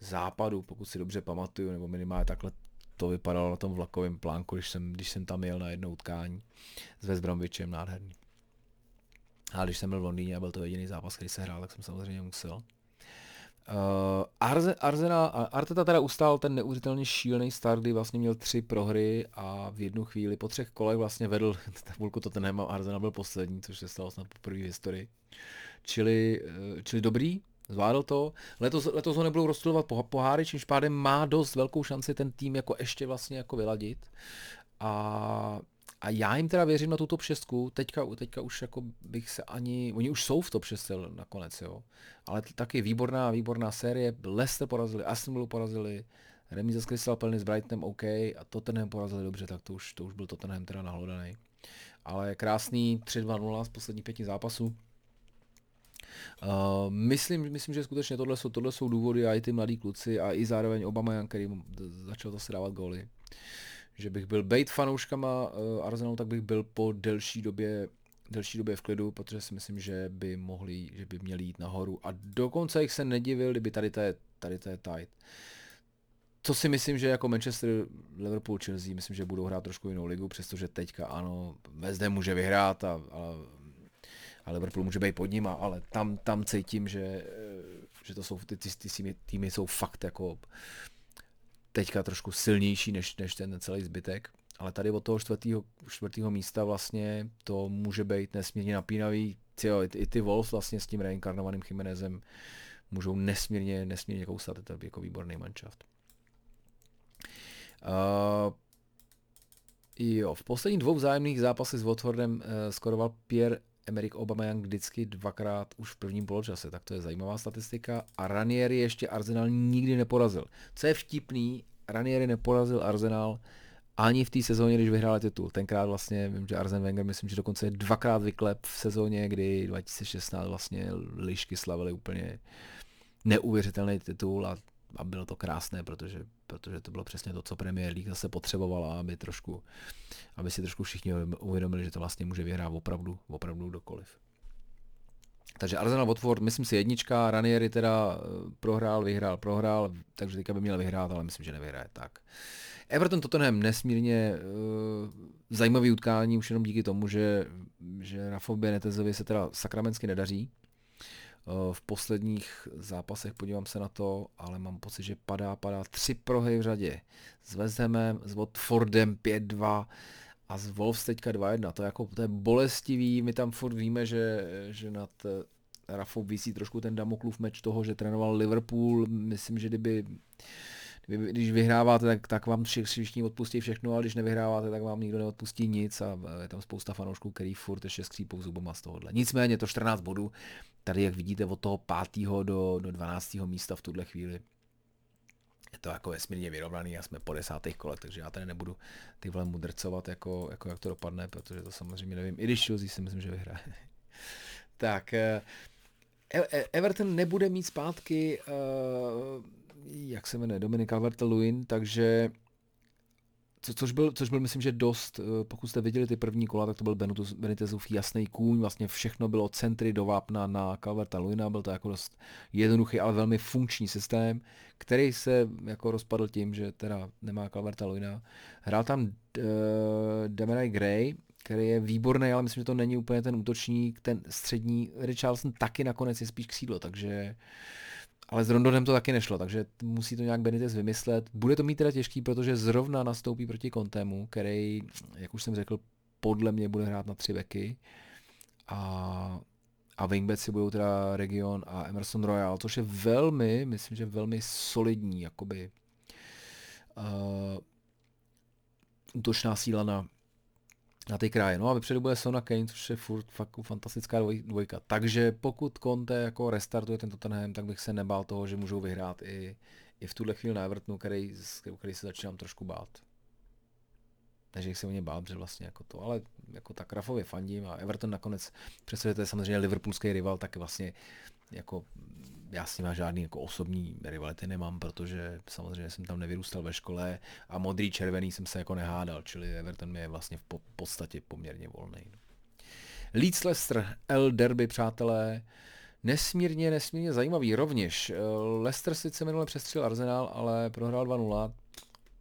západu, pokud si dobře pamatuju, nebo minimálně takhle to vypadalo na tom vlakovém plánku, když jsem, když jsem tam jel na jedno utkání s West nádherný. A když jsem byl v Londýně a byl to jediný zápas, který se hrál, tak jsem samozřejmě musel. Uh, Arze, Arzena, Arteta teda ustál ten neuvěřitelně šílený start, kdy vlastně měl tři prohry a v jednu chvíli po třech kolech vlastně vedl <laughs> tabulku Tottenham a Arzena byl poslední, což se stalo snad poprvé v historii. Čili, eh, čili dobrý, Zvládl to. Letos, letos ho nebudou rozstudovat poháry, čímž pádem má dost velkou šanci ten tým jako ještě vlastně jako vyladit. A, a já jim teda věřím na tu top 6, teďka, teďka už jako bych se ani, oni už jsou v top 6 nakonec, jo. Ale taky výborná, výborná série, Leicester porazili, Aston porazili, Remíza z Crystal Palace s Brightonem OK a Tottenham porazili dobře, tak to už, to už byl Tottenham teda nahlodaný. Ale krásný 3-2-0 z posledních pěti zápasů. Uh, myslím, myslím, že skutečně tohle jsou, tohle jsou důvody a i ty mladí kluci a i zároveň Obama Jan, který začal zase dávat góly. Že bych byl bejt fanouškama uh, Arsenalu, tak bych byl po delší době delší době v klidu, protože si myslím, že by mohli, že by měli jít nahoru. A dokonce jich se nedivil, kdyby tady to je, tady to je tight. Co si myslím, že jako Manchester, Liverpool, Chelsea, myslím, že budou hrát trošku jinou ligu, přestože teďka ano, West může vyhrát a, a, a Liverpool může být pod ním, ale tam, tam cítím, že, že to jsou, ty, ty, ty týmy jsou fakt jako teďka trošku silnější než, než ten celý zbytek. Ale tady od toho čtvrtého, čtvrtého místa vlastně to může být nesmírně napínavý. I, i ty Wolves vlastně s tím reinkarnovaným Chimenezem můžou nesmírně, nesmírně kousat. To je jako výborný manšaft. Uh, jo, v posledních dvou vzájemných zápasech s Watfordem uh, skoroval Pierre Emerick Aubameyang vždycky dvakrát už v prvním poločase, tak to je zajímavá statistika. A Ranieri ještě Arsenal nikdy neporazil. Co je vtipný, Ranieri neporazil Arsenal ani v té sezóně, když vyhráli titul. Tenkrát vlastně, vím, že Arzen Wenger, myslím, že dokonce dvakrát vyklep v sezóně, kdy 2016 vlastně lišky slavili úplně neuvěřitelný titul a, a bylo to krásné, protože, protože to bylo přesně to, co Premier League zase potřebovala, aby trošku, aby si trošku všichni uvědomili, že to vlastně může vyhrát opravdu, opravdu kdokoliv. Takže Arsenal Watford, myslím si jednička, Ranieri teda eh, prohrál, vyhrál, prohrál, takže teďka by měl vyhrát, ale myslím, že nevyhraje tak. Everton Tottenham nesmírně uh, zajímavý utkání, už jenom díky tomu, že, že Rafovi Benetezovi se teda sakramensky nedaří. Uh, v posledních zápasech podívám se na to, ale mám pocit, že padá, padá tři prohry v řadě. S Hamem, s Watfordem 5-2 a s Wolves teďka 2-1. To je, jako, to je bolestivý, my tam furt víme, že, že nad eh, Rafou visí trošku ten Damoklův meč toho, že trénoval Liverpool. Myslím, že kdyby vy, když vyhráváte, tak, tak vám všichni odpustí všechno, ale když nevyhráváte, tak vám nikdo neodpustí nic a je tam spousta fanoušků, který furt ještě skřípou zubama z tohohle. Nicméně to 14 bodů, tady jak vidíte od toho 5. do, do 12. místa v tuhle chvíli, je to jako vesmírně vyrovnaný a jsme po desátých kolech, takže já tady nebudu ty vole mudrcovat, jako, jako jak to dopadne, protože to samozřejmě nevím. I když Chelsea si myslím, že vyhraje. <laughs> tak, e- e- Everton nebude mít zpátky uh, jak se jmenuje, Dominik Calvert-Lewin, takže co, což, byl, což byl, myslím, že dost, eh, pokud jste viděli ty první kola, tak to byl Benitezův jasný kůň, vlastně všechno bylo centry do vápna na Calverta Luina, byl to jako dost jednoduchý, ale velmi funkční systém, který se jako rozpadl tím, že teda nemá Calverta Luina. Hrál tam uh, Demarai Gray, který je výborný, ale myslím, že to není úplně ten útočník, ten střední. Richarlison taky nakonec je spíš křídlo, takže uh, ale s Rondonem to taky nešlo, takže musí to nějak Benitez vymyslet. Bude to mít teda těžký, protože zrovna nastoupí proti Kontemu, který, jak už jsem řekl, podle mě bude hrát na tři beky. A, a wingbacki budou teda Region a Emerson Royal, což je velmi, myslím, že velmi solidní, jakoby uh, útočná síla na, na ty kraje. No a vepředu bude Sona Kane, což je furt fakt fantastická dvojka. Takže pokud Conte jako restartuje ten Tottenham, tak bych se nebál toho, že můžou vyhrát i, i v tuhle chvíli na Evertonu, který, který se začínám trošku bát. Takže se o ně bát, že vlastně jako to, ale jako tak Rafově fandím a Everton nakonec, přestože to je samozřejmě liverpoolský rival, tak vlastně jako já s ním žádný jako osobní rivality nemám, protože samozřejmě jsem tam nevyrůstal ve škole a modrý červený jsem se jako nehádal, čili Everton je vlastně v podstatě poměrně volný. Leeds Leicester, L derby, přátelé, nesmírně, nesmírně zajímavý. Rovněž Leicester sice minule přestřel Arsenal, ale prohrál 2-0,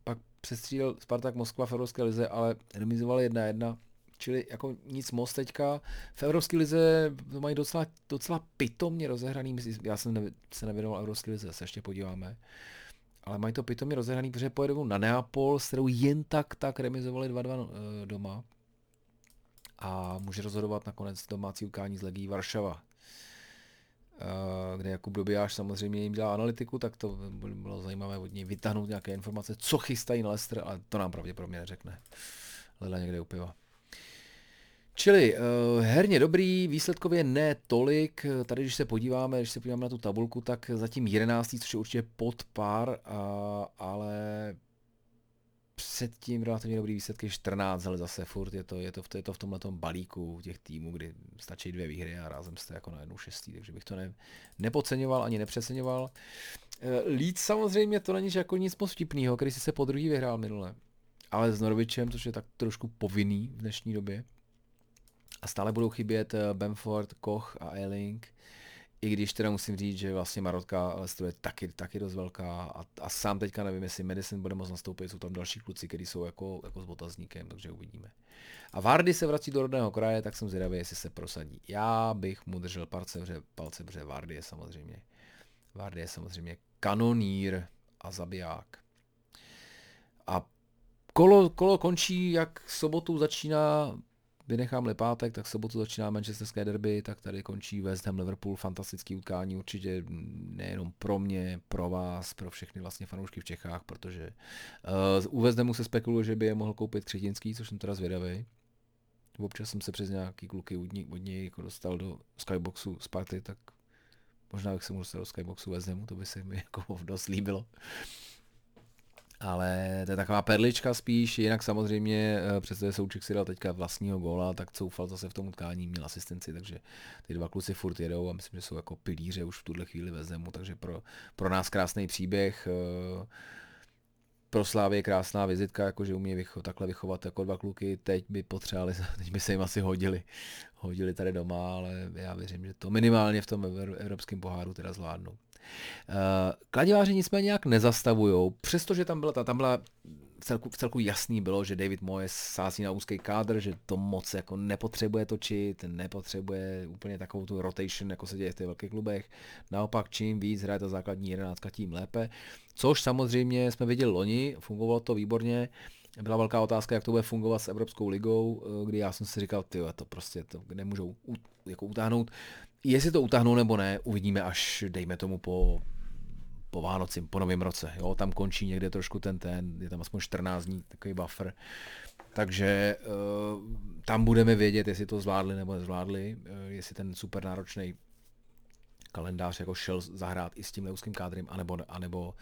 pak přestřílel Spartak Moskva v Evropské lize, ale remizoval 1-1 čili jako nic moc teďka. V Evropské lize to mají docela, docela pitomně rozehraný, já jsem se nevěnoval Evropské lize, se ještě podíváme. Ale mají to pitomně rozehraný, protože pojedou na Neapol, s kterou jen tak tak remizovali 2-2 eh, doma. A může rozhodovat nakonec domácí ukání z Legí Varšava eh, kde Jakub Dobijáš samozřejmě jim dělá analytiku, tak to bylo zajímavé od něj vytáhnout nějaké informace, co chystají na Leicester, ale to nám pravděpodobně neřekne. Lila někde u piva. Čili uh, herně dobrý, výsledkově ne tolik. Tady, když se podíváme, když se podíváme na tu tabulku, tak zatím 11. což je určitě pod pár, ale předtím relativně dobrý výsledky 14, ale zase furt je to, je to, je to v tomhle balíku těch týmů, kdy stačí dvě výhry a rázem jste jako na jednu šestý, takže bych to ne, nepodceňoval ani nepřeceňoval. Eh, Leeds samozřejmě to není jako nic moc vtipného, který si se po druhý vyhrál minule. Ale s Norwičem, což je tak trošku povinný v dnešní době. A stále budou chybět eh, Bamford, Koch a Eiling. I když teda musím říct, že vlastně Marotka Leicesteru je taky, taky dost velká a, a sám teďka nevím, jestli Medicine bude moc nastoupit, jsou tam další kluci, kteří jsou jako, jako s otazníkem, takže uvidíme. A Vardy se vrací do rodného kraje, tak jsem zvědavý, jestli se prosadí. Já bych mu držel palce, vře, palce, protože Vardy je samozřejmě, Vardy je samozřejmě kanonýr a zabiják. A kolo, kolo končí, jak sobotu začíná vynechám pátek, tak sobotu začíná Manchesterské derby, tak tady končí West Ham Liverpool, fantastický utkání, určitě nejenom pro mě, pro vás, pro všechny vlastně fanoušky v Čechách, protože uh, u West Hamu se spekuluje, že by je mohl koupit Křetinský, což jsem teda zvědavý. Občas jsem se přes nějaký kluky od něj, od něj jako dostal do Skyboxu Sparty, tak možná bych se mohl dostat do Skyboxu West Hamu, to by se mi <laughs> jako dost líbilo ale to je taková perlička spíš, jinak samozřejmě eh, přestože Souček si dal teďka vlastního góla, tak coufal zase v tom utkání, měl asistenci, takže ty dva kluci furt jedou a myslím, že jsou jako pilíře už v tuhle chvíli ve zemu, takže pro, pro nás krásný příběh. Eh, pro Slávy je krásná vizitka, jakože umí vycho, takhle vychovat jako dva kluky, teď by potřebovali, <laughs> teď by se jim asi hodili, hodili tady doma, ale já věřím, že to minimálně v tom evropském poháru teda zvládnou. Uh, kladiváři nicméně nějak nezastavují, přestože tam byla, tam byla v celku, v celku jasný bylo, že David Moyes sází na úzký kádr, že to moc jako nepotřebuje točit, nepotřebuje úplně takovou tu rotation, jako se děje v těch velkých klubech. Naopak, čím víc hraje ta základní jedenáctka, tím lépe. Což samozřejmě jsme viděli loni, fungovalo to výborně. Byla velká otázka, jak to bude fungovat s Evropskou ligou, eh, kdy já jsem si říkal, ty to prostě to nemůžou jako utáhnout. Jestli to utáhnou nebo ne, uvidíme až, dejme tomu, po po Vánocím, po novém roce. Jo, tam končí někde trošku ten ten, je tam aspoň 14 dní, takový buffer. Takže uh, tam budeme vědět, jestli to zvládli nebo nezvládli, uh, jestli ten super náročný kalendář jako šel zahrát i s tím neúzkým kádrem, anebo, anebo,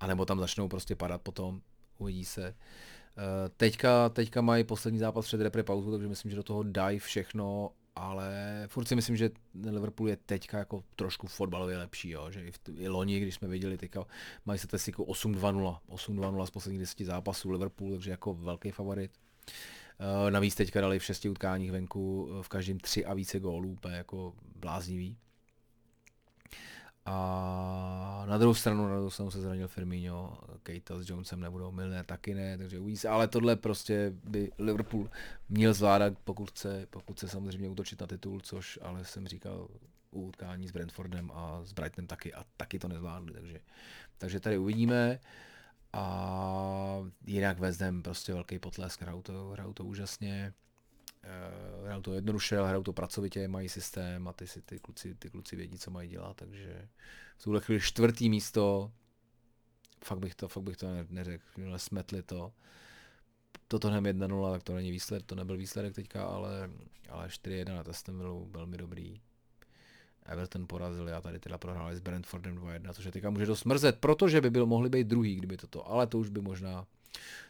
anebo tam začnou prostě padat potom, uvidí se. Uh, teďka, teďka mají poslední zápas před repre pauzu, takže myslím, že do toho dají všechno ale furt si myslím, že Liverpool je teďka jako trošku fotbalově lepší, jo? že i, v, i loni, když jsme viděli, teďka mají se statistiku 8-2-0, 8-2-0 z posledních 10 zápasů Liverpool, takže jako velký favorit. Uh, navíc teďka dali v šesti utkáních venku v každém tři a více gólů, úplně jako bláznivý. A na druhou stranu, na druhou stranu se zranil Firmino, Keita s Jonesem nebudou milné, taky ne, takže se, ale tohle prostě by Liverpool měl zvládat, pokud chce, pokud chce samozřejmě útočit na titul, což ale jsem říkal u utkání s Brentfordem a s Brightonem taky a taky to nezvládli, takže, takže tady uvidíme. A jinak Ham prostě velký potlesk, hrajou to, hrajou to úžasně. Uh, hrajou to jednoduše, hrajou to pracovitě, mají systém a ty, si, ty, kluci, ty kluci vědí, co mají dělat, takže v tuhle chvíli čtvrtý místo, fakt bych to, fakt bych to neřekl, smetli to. Toto hned 1-0, tak to není výsledek, to nebyl výsledek teďka, ale, ale 4-1 na Aston velmi dobrý. Everton porazili a tady teda prohráli s Brentfordem 2-1, což je teďka může dost mrzet, protože by byl mohli být druhý, kdyby toto, ale to už by možná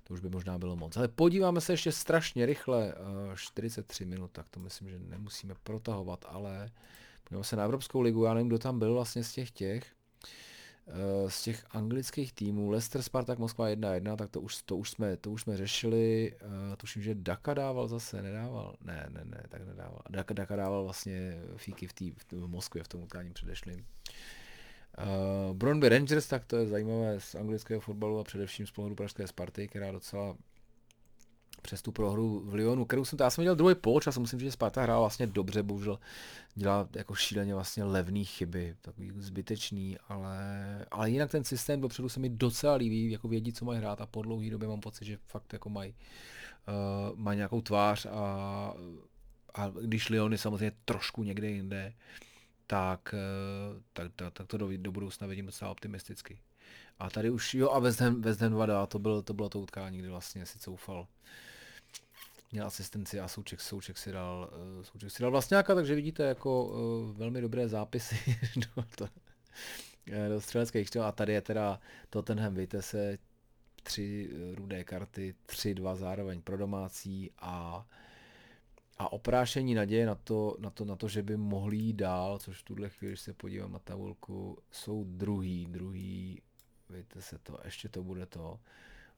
to už by možná bylo moc. Ale podíváme se ještě strašně rychle, 43 eh, minut, tak to myslím, že nemusíme protahovat, ale podíváme se na Evropskou ligu, já nevím, kdo tam byl vlastně z těch těch, eh, z těch anglických týmů, Leicester, Spartak, Moskva 1-1, tak to už, to už, jsme, to už jsme řešili, uh, tuším, že Daka dával zase, nedával, ne, ne, ne, tak nedával, Daka, Daka dával vlastně fíky v, tý, v Moskvě v tom utkání předešlým. Uh, Brøndby Rangers, tak to je zajímavé z anglického fotbalu a především z pohledu pražské Sparty, která docela přes tu prohru v Lyonu, kterou jsem, já jsem viděl druhý poločas a musím říct, že Sparta hrál vlastně dobře, bohužel dělá jako šíleně vlastně levné chyby, takový zbytečný, ale, ale jinak ten systém dopředu se mi docela líbí, jako vědí, co mají hrát a po dlouhý době mám pocit, že fakt jako mají, uh, mají nějakou tvář a, a když Lyon je samozřejmě trošku někde jinde, uh, tak, eh, tak, tak, tak to do, do budoucna vidím docela optimisticky. A tady už, jo, a West Ham, Ham 2 to, bylo, to bylo to utkání, kdy vlastně si coufal měl asistenci a Souček, Souček si dal, uh, Souček si dal vlastňáka, takže vidíte jako uh, velmi dobré zápisy <laughs> do, to, do střeleckých A tady je teda Tottenham Vitesse, tři rudé karty, tři, dva zároveň pro domácí a a oprášení naděje na to, na to, na to, že by mohli jít dál, což v tuhle chvíli, když se podívám na tabulku, jsou druhý, druhý, víte se to, ještě to bude to.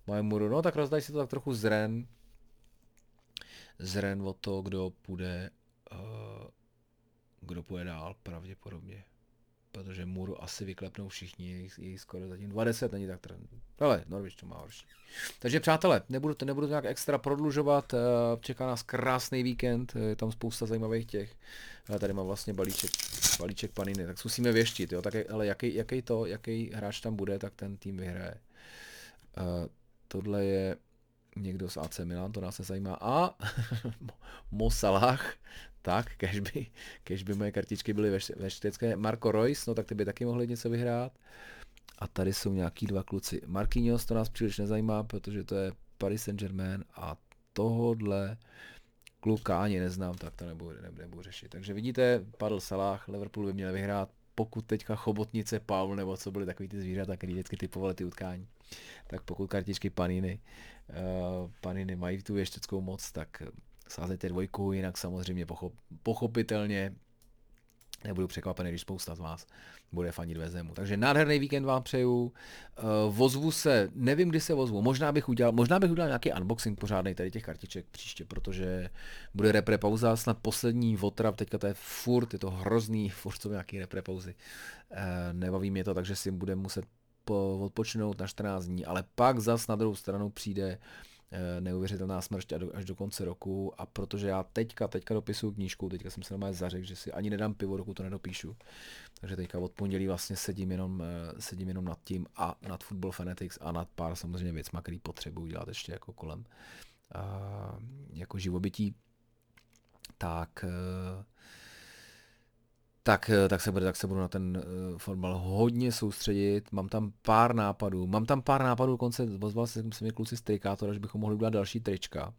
Majmuru, no tak rozdají si to tak trochu zren, zren o to, kdo půjde, uh, kdo půjde dál pravděpodobně protože Muru asi vyklepnou všichni, je skoro zatím 20, není tak trend. Ale Norwich to má horší. Takže přátelé, nebudu to, nebudu to nějak extra prodlužovat, eh, čeká nás krásný víkend, je tam spousta zajímavých těch. Ale tady mám vlastně balíček, balíček paniny, tak zkusíme věštit, jo, tak, ale jaký, jaký to, jaký hráč tam bude, tak ten tým vyhraje. Uh, tohle je někdo z AC Milan, to nás nezajímá. A <laughs> Mo Salah, tak, <laughs> kež by, kež by moje kartičky byly ve, štětské. Marco Royce, no tak ty by taky mohli něco vyhrát. A tady jsou nějaký dva kluci. Marquinhos, to nás příliš nezajímá, protože to je Paris Saint-Germain a tohodle kluka ani neznám, tak to nebudu, nebudu, nebudu řešit. Takže vidíte, padl Salah, Liverpool by měl vyhrát, pokud teďka chobotnice Paul, nebo co byly takový ty zvířata, který vždycky typovali ty utkání, tak pokud kartičky Paniny, uh, Paniny mají tu věšteckou moc, tak sázejte dvojku, jinak samozřejmě pochop, pochopitelně nebudu překvapený, když spousta z vás bude fanit Vezemu. Takže nádherný víkend vám přeju. Uh, vozvu se, nevím, kdy se vozvu. Možná bych udělal, možná bych udělal nějaký unboxing pořádný tady těch kartiček příště, protože bude repre pauza, snad poslední votrap, teďka to je furt, je to hrozný, <laughs> furt jsou nějaký repre pauzy. Uh, nebaví mě to, takže si budeme muset po, odpočinout na 14 dní, ale pak zas na druhou stranu přijde Eh, neuvěřitelná smršť až do konce roku a protože já teďka, teďka dopisuju knížku, teďka jsem se normálně zařekl, že si ani nedám pivo, dokud to nedopíšu. Takže teďka od pondělí vlastně sedím jenom, eh, sedím jenom nad tím a nad Football Fanatics a nad pár samozřejmě věcma, který potřebuji dělat ještě jako kolem a, jako živobytí. Tak tak, eh, tak, se, bude, tak se budu na ten uh, fotbal hodně soustředit. Mám tam pár nápadů. Mám tam pár nápadů, dokonce ozval se, se mi kluci z Trikátora, že bychom mohli udělat další trička.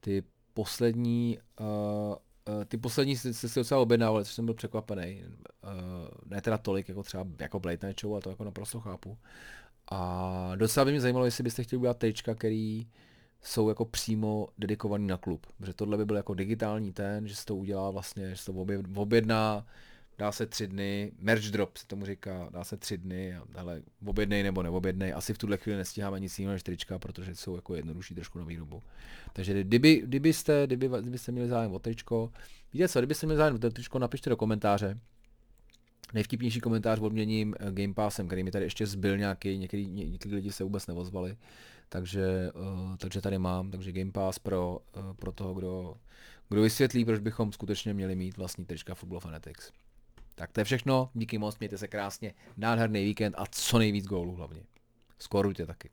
Ty poslední, uh, ty poslední se, si docela objednávali, což jsem byl překvapený. Ne teda tolik, jako třeba jako Blade Night Show, ale to jako naprosto chápu. A docela by mě zajímalo, jestli byste chtěli udělat trička, který jsou jako přímo dedikovaný na klub. Protože tohle by byl jako digitální ten, že se to udělá vlastně, že se to objedná, dá se tři dny, merch drop se tomu říká, dá se tři dny, ale objednej nebo neobjednej, asi v tuhle chvíli nestíháme nic jiného než trička, protože jsou jako jednodušší trošku na výrobu. Takže kdyby, kdybyste, kdyby, kdybyste měli zájem o tričko, víte co, kdybyste měli zájem o tričko, napište do komentáře, Nejvtipnější komentář odměním eh, Game Passem, který mi tady ještě zbyl nějaký, některý, některý lidi se vůbec nevozvali, takže, uh, takže tady mám, takže Game Pass pro, uh, pro toho, kdo, kdo vysvětlí, proč bychom skutečně měli mít vlastní trička Football Fanatics. Tak to je všechno, díky moc, mějte se krásně, nádherný víkend a co nejvíc gólů hlavně. Skorujte taky.